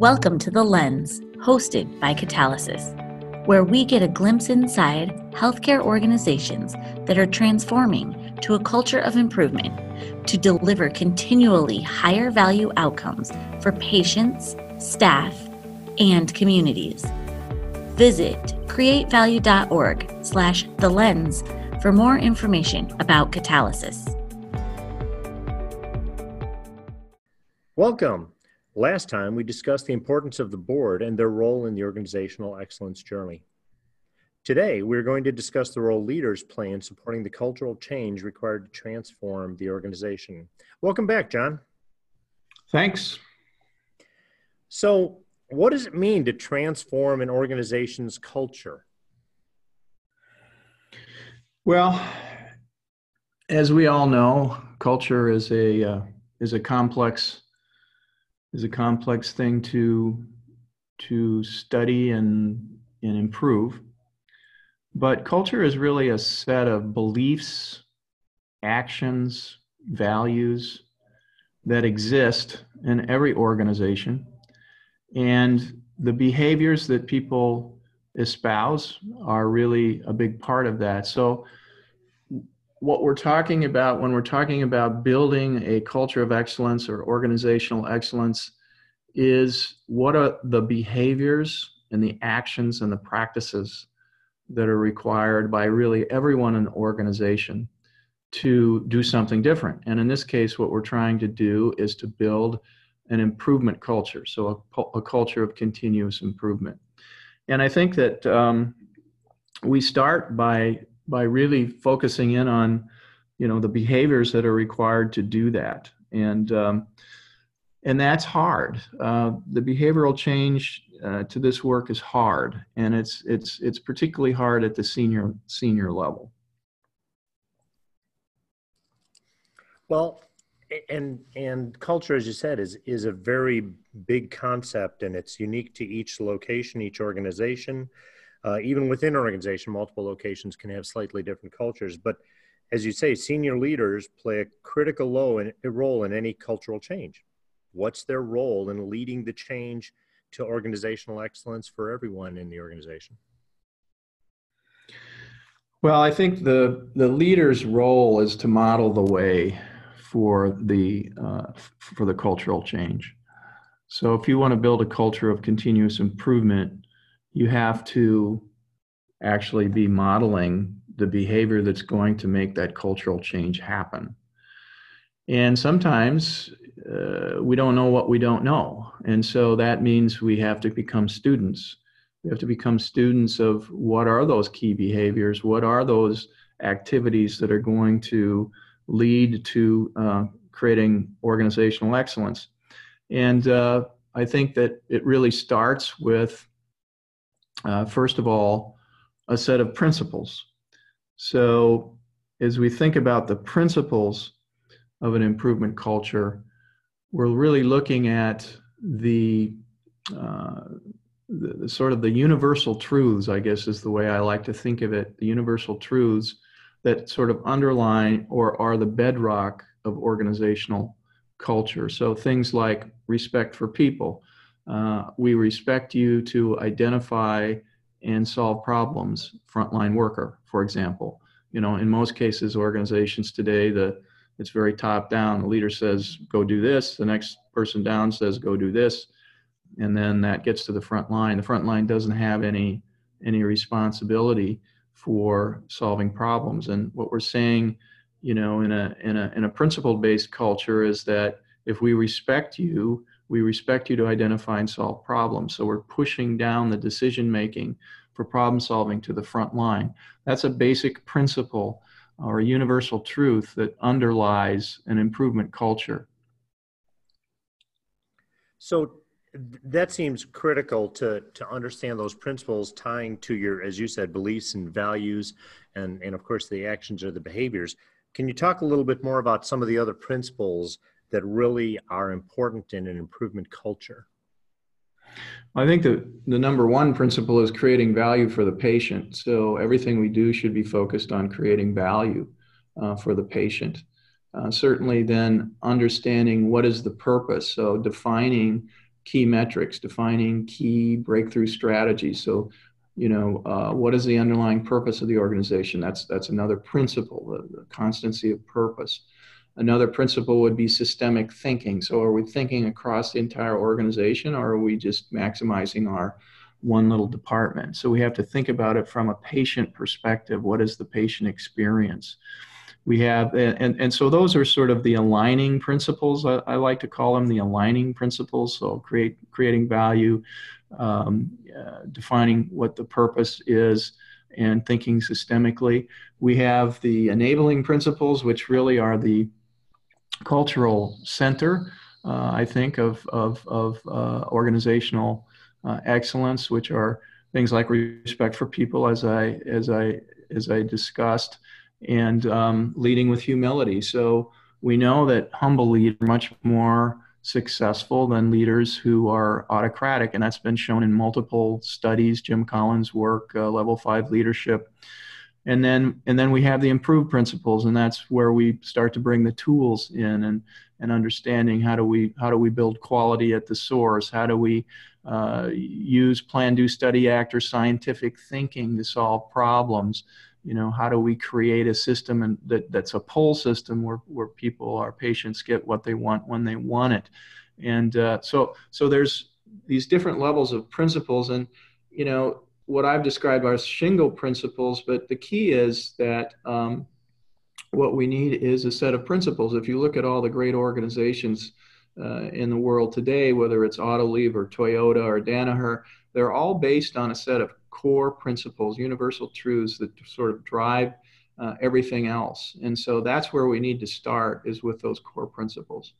Welcome to The Lens, hosted by Catalysis, where we get a glimpse inside healthcare organizations that are transforming to a culture of improvement to deliver continually higher value outcomes for patients, staff, and communities. Visit createvalue.org slash the lens for more information about catalysis. Welcome. Last time we discussed the importance of the board and their role in the organizational excellence journey. Today, we're going to discuss the role leaders play in supporting the cultural change required to transform the organization. Welcome back, John. Thanks. So, what does it mean to transform an organization's culture? Well, as we all know, culture is a uh, is a complex is a complex thing to to study and and improve. But culture is really a set of beliefs, actions, values that exist in every organization. And the behaviors that people espouse are really a big part of that. So, what we're talking about when we're talking about building a culture of excellence or organizational excellence is what are the behaviors and the actions and the practices that are required by really everyone in the organization to do something different. And in this case, what we're trying to do is to build an improvement culture, so a, a culture of continuous improvement. And I think that um, we start by by really focusing in on you know the behaviors that are required to do that. And um, and that's hard. Uh, the behavioral change uh, to this work is hard and it's it's it's particularly hard at the senior senior level. Well and and culture as you said is is a very big concept and it's unique to each location each organization uh, even within an organization, multiple locations can have slightly different cultures. But as you say, senior leaders play a critical role in any cultural change. What's their role in leading the change to organizational excellence for everyone in the organization? Well, I think the the leader's role is to model the way for the uh, for the cultural change. So, if you want to build a culture of continuous improvement, you have to actually be modeling the behavior that's going to make that cultural change happen. And sometimes uh, we don't know what we don't know. And so that means we have to become students. We have to become students of what are those key behaviors? What are those activities that are going to lead to uh, creating organizational excellence? And uh, I think that it really starts with uh, first of all, a set of principles. So, as we think about the principles of an improvement culture, we're really looking at the, uh, the, sort of the universal truths, I guess is the way I like to think of it, the universal truths that sort of underline or are the bedrock of organizational culture. So things like respect for people, uh, we respect you to identify and solve problems, frontline worker, for example. You know, in most cases, organizations today, the it's very top down. The leader says, go do this. The next person down says, go do this. And then that gets to the front line. The front line doesn't have any any responsibility for solving problems. And what we're saying, you know, in a in a in a principle based culture is that if we respect you, we respect you to identify and solve problems. So we're pushing down the decision making for problem solving to the front line. That's a basic principle or a universal truth that underlies an improvement culture. So that seems critical to, to understand those principles tying to your, as you said, beliefs and values, and, and of course the actions or the behaviors. Can you talk a little bit more about some of the other principles that really are important in an improvement culture? I think the, the number one principle is creating value for the patient. So everything we do should be focused on creating value uh, for the patient. Uh, certainly, then understanding what is the purpose. So defining key metrics, defining key breakthrough strategies. So, you know, uh, what is the underlying purpose of the organization? That's that's another principle, the, the constancy of purpose. Another principle would be systemic thinking. So, are we thinking across the entire organization, or are we just maximizing our one little department? So, we have to think about it from a patient perspective. What is the patient experience? we have and, and so those are sort of the aligning principles I, I like to call them the aligning principles so create creating value um, uh, defining what the purpose is and thinking systemically we have the enabling principles which really are the cultural center uh, i think of of, of uh, organizational uh, excellence which are things like respect for people as i as i as i discussed and um, leading with humility. So we know that humble leaders are much more successful than leaders who are autocratic, and that's been shown in multiple studies. Jim Collins' work, uh, Level Five Leadership, and then and then we have the improved principles, and that's where we start to bring the tools in and and understanding how do we how do we build quality at the source? How do we uh, use plan, do, study, act, or scientific thinking to solve problems? you know how do we create a system and that, that's a pull system where, where people our patients get what they want when they want it and uh, so so there's these different levels of principles and you know what i've described are Shingo principles but the key is that um, what we need is a set of principles if you look at all the great organizations uh, in the world today whether it's autoliv or toyota or danaher they're all based on a set of core principles, universal truths that sort of drive uh, everything else. And so that's where we need to start is with those core principles.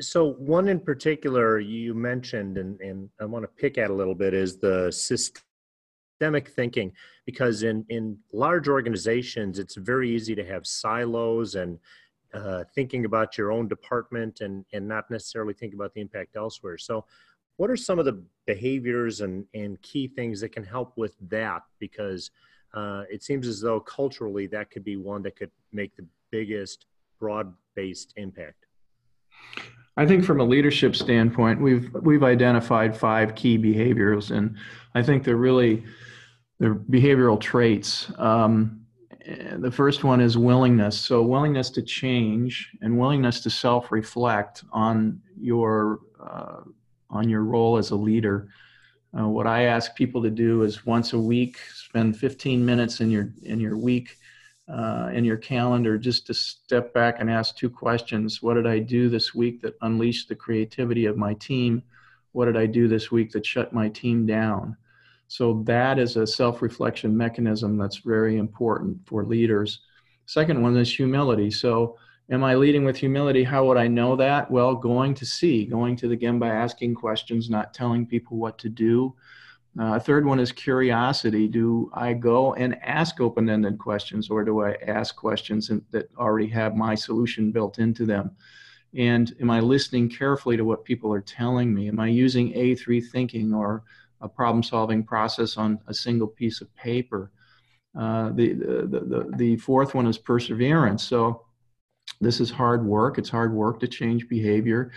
So one in particular you mentioned, and, and I want to pick at a little bit, is the systemic thinking, because in, in large organizations, it's very easy to have silos and uh, thinking about your own department and, and not necessarily think about the impact elsewhere. So what are some of the behaviors and, and key things that can help with that? Because uh, it seems as though culturally that could be one that could make the biggest broad based impact. I think from a leadership standpoint, we've we've identified five key behaviors, and I think they're really they're behavioral traits. Um, the first one is willingness. So willingness to change and willingness to self-reflect on your uh, on your role as a leader. Uh, what I ask people to do is once a week, spend 15 minutes in your in your week, uh, in your calendar, just to step back and ask two questions: What did I do this week that unleashed the creativity of my team? What did I do this week that shut my team down? So that is a self-reflection mechanism that's very important for leaders. Second one is humility. So Am I leading with humility? How would I know that? Well, going to see, going to the Gemba, asking questions, not telling people what to do. Uh, a third one is curiosity. Do I go and ask open ended questions or do I ask questions that already have my solution built into them? And am I listening carefully to what people are telling me? Am I using A3 thinking or a problem solving process on a single piece of paper? Uh, the, the, the, the fourth one is perseverance. So this is hard work. It's hard work to change behavior.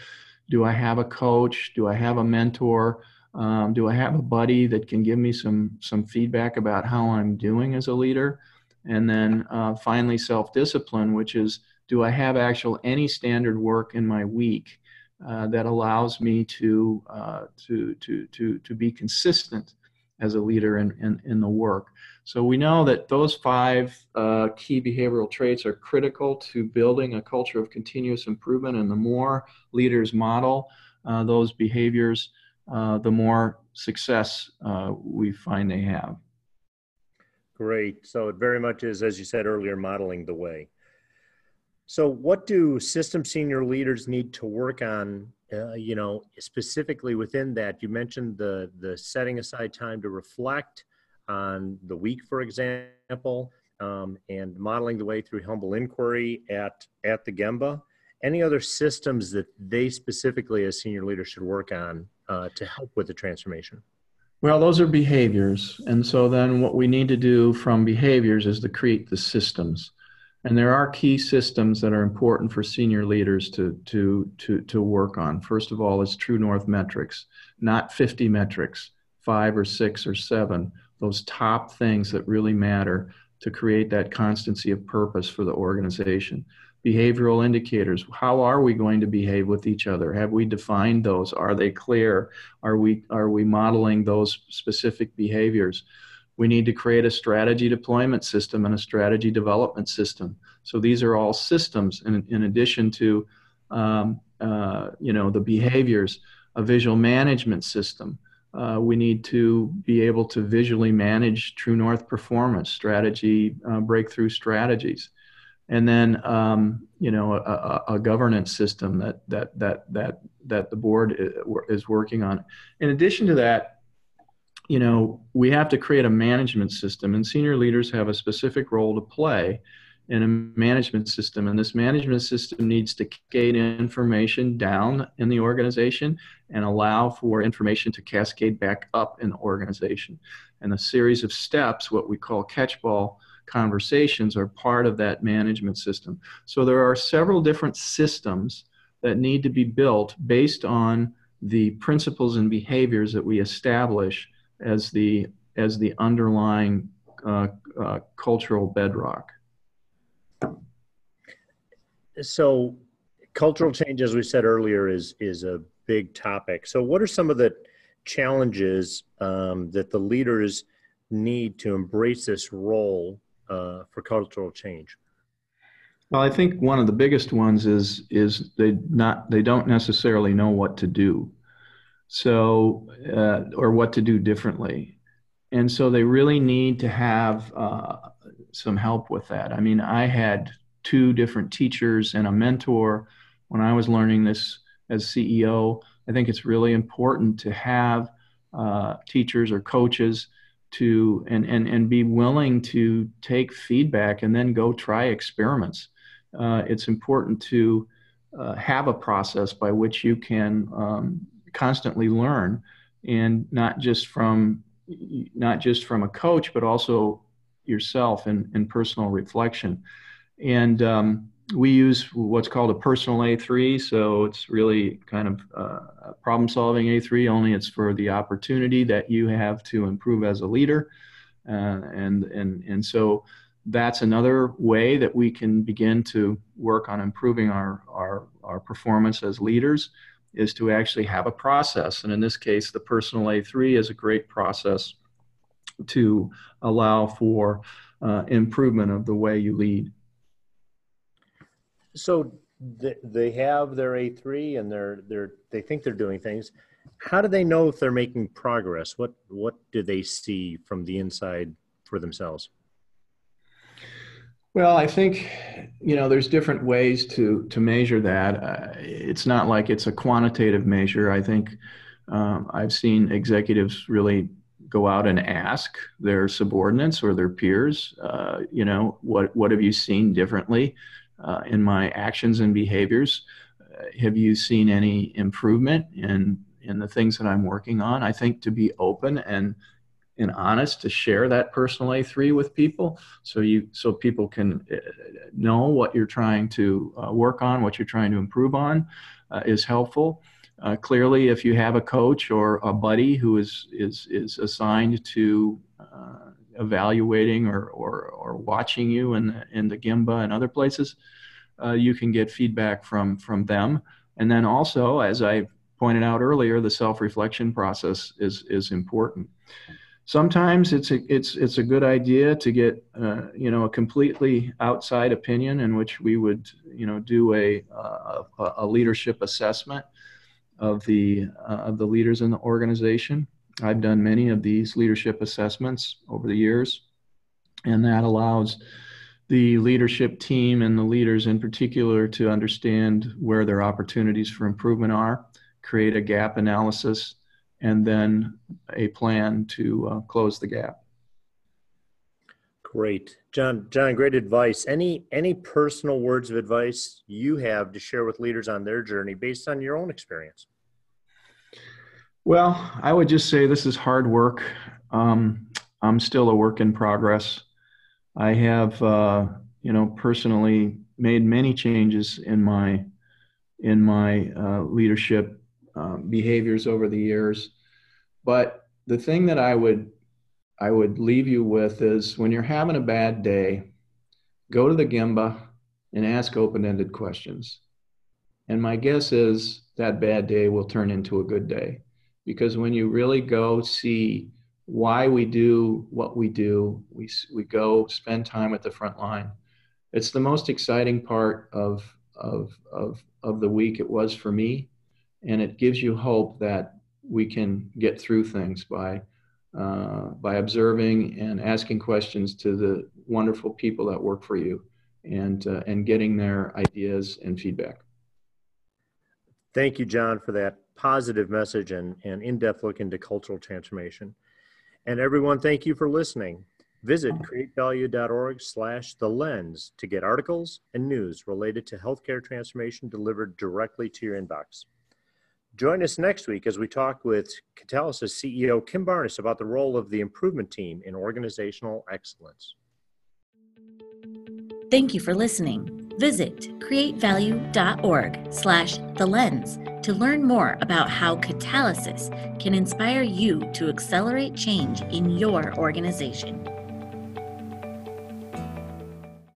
Do I have a coach? Do I have a mentor? Um, do I have a buddy that can give me some some feedback about how I'm doing as a leader? And then uh, finally, self-discipline, which is do I have actual any standard work in my week uh, that allows me to uh, to to to to be consistent as a leader in, in, in the work. So we know that those five uh, key behavioral traits are critical to building a culture of continuous improvement. And the more leaders model uh, those behaviors, uh, the more success uh, we find they have. Great. So it very much is, as you said earlier, modeling the way. So, what do system senior leaders need to work on uh, you know, specifically within that, you mentioned the the setting aside time to reflect on the week, for example, um, and modeling the way through humble inquiry at at the Gemba. Any other systems that they specifically, as senior leaders, should work on uh, to help with the transformation? Well, those are behaviors, and so then what we need to do from behaviors is to create the systems. And there are key systems that are important for senior leaders to, to, to, to work on. First of all, is True North metrics, not 50 metrics, five or six or seven, those top things that really matter to create that constancy of purpose for the organization. Behavioral indicators. How are we going to behave with each other? Have we defined those? Are they clear? Are we, are we modeling those specific behaviors? We need to create a strategy deployment system and a strategy development system. So these are all systems in, in addition to um, uh, you know the behaviors, a visual management system. Uh, we need to be able to visually manage True North performance strategy, uh, breakthrough strategies, and then um, you know a, a, governance system that that that that that the board is working on. In addition to that, you know, we have to create a management system, and senior leaders have a specific role to play in a management system. And this management system needs to cascade information down in the organization and allow for information to cascade back up in the organization. And a series of steps, what we call catchball conversations, are part of that management system. So there are several different systems that need to be built based on the principles and behaviors that we establish as the as the underlying uh, uh, cultural bedrock. So, cultural change, as we said earlier, is is a big topic. So, what are some of the challenges um, that the leaders need to embrace this role uh, for cultural change? Well, I think one of the biggest ones is is they not they don't necessarily know what to do. So uh, or what to do differently. And so they really need to have uh, some help with that. I mean i had two different teachers and a mentor when i was learning this as ceo i think it's really important to have uh, teachers or coaches to and, and and be willing to take feedback and then go try experiments. Uh, it's important to uh, have a process by which you can um, constantly learn and not just from not just from a coach but also yourself and, and personal reflection. And um, we use what's called a personal a3 so it's really kind of uh, problem solving a3 only it's for the opportunity that you have to improve as a leader uh, and and and so that's another way that we can begin to work on improving our our, our performance as leaders is to actually have a process. And in this case, the personal A3 is a great process to allow for uh, improvement of the way you lead. So they have their A3 and they're, they're, they think they're doing things. How do they know if they're making progress? What, what do they see from the inside for themselves? Well, I think you know there's different ways to to measure that. Uh, it's not like it's a quantitative measure. I think um, I've seen executives really go out and ask their subordinates or their peers, uh, you know, what what have you seen differently uh, in my actions and behaviors? Uh, have you seen any improvement in in the things that I'm working on? I think to be open and and honest to share that personal A3 with people so you so people can uh, know what you're trying to uh, work on, what you're trying to improve on uh, is helpful. Uh, clearly, if you have a coach or a buddy who is is is assigned to evaluating or, or or watching you in the, in the Gemba and other places, uh, you can get feedback from from them. And then also, as I pointed out earlier, the self-reflection process is is important sometimes it's a, it's it's a good idea to get uh, you know a completely outside opinion in which we would you know do a a, a leadership assessment of the uh, of the leaders in the organization. I've done many of these leadership assessments over the years, and that allows the leadership team and the leaders in particular to understand where their opportunities for improvement are, create a gap analysis, and then a plan to uh, close the gap. Great, John. John, great advice. Any any personal words of advice you have to share with leaders on their journey based on your own experience? Well, I would just say this is hard work. Um, I'm still a work in progress. I have uh, you know, personally made many changes in my in my uh, leadership uh, behaviors over the years. But the thing that I would I would leave you with is when you're having a bad day, go to the Gemba and ask open-ended questions. And my guess is that bad day will turn into a good day. Because when you really go see why we do what we do, we, we go spend time at the front line. It's the most exciting part of, of, of, of the week it was for me. And it gives you hope that we can get through things by uh, by observing and asking questions to the wonderful people that work for you and uh, and getting their ideas and feedback. Thank you, John, for that positive message and, and in-depth look into cultural transformation. And everyone, thank you for listening. Visit createvalue.org slash the lens to get articles and news related to healthcare transformation delivered directly to your inbox. Join us next week as we talk with Catalysis CEO Kim Barnas about the role of the improvement team in organizational excellence. Thank you for listening. Visit createvalue.org slash the lens to learn more about how Catalysis can inspire you to accelerate change in your organization.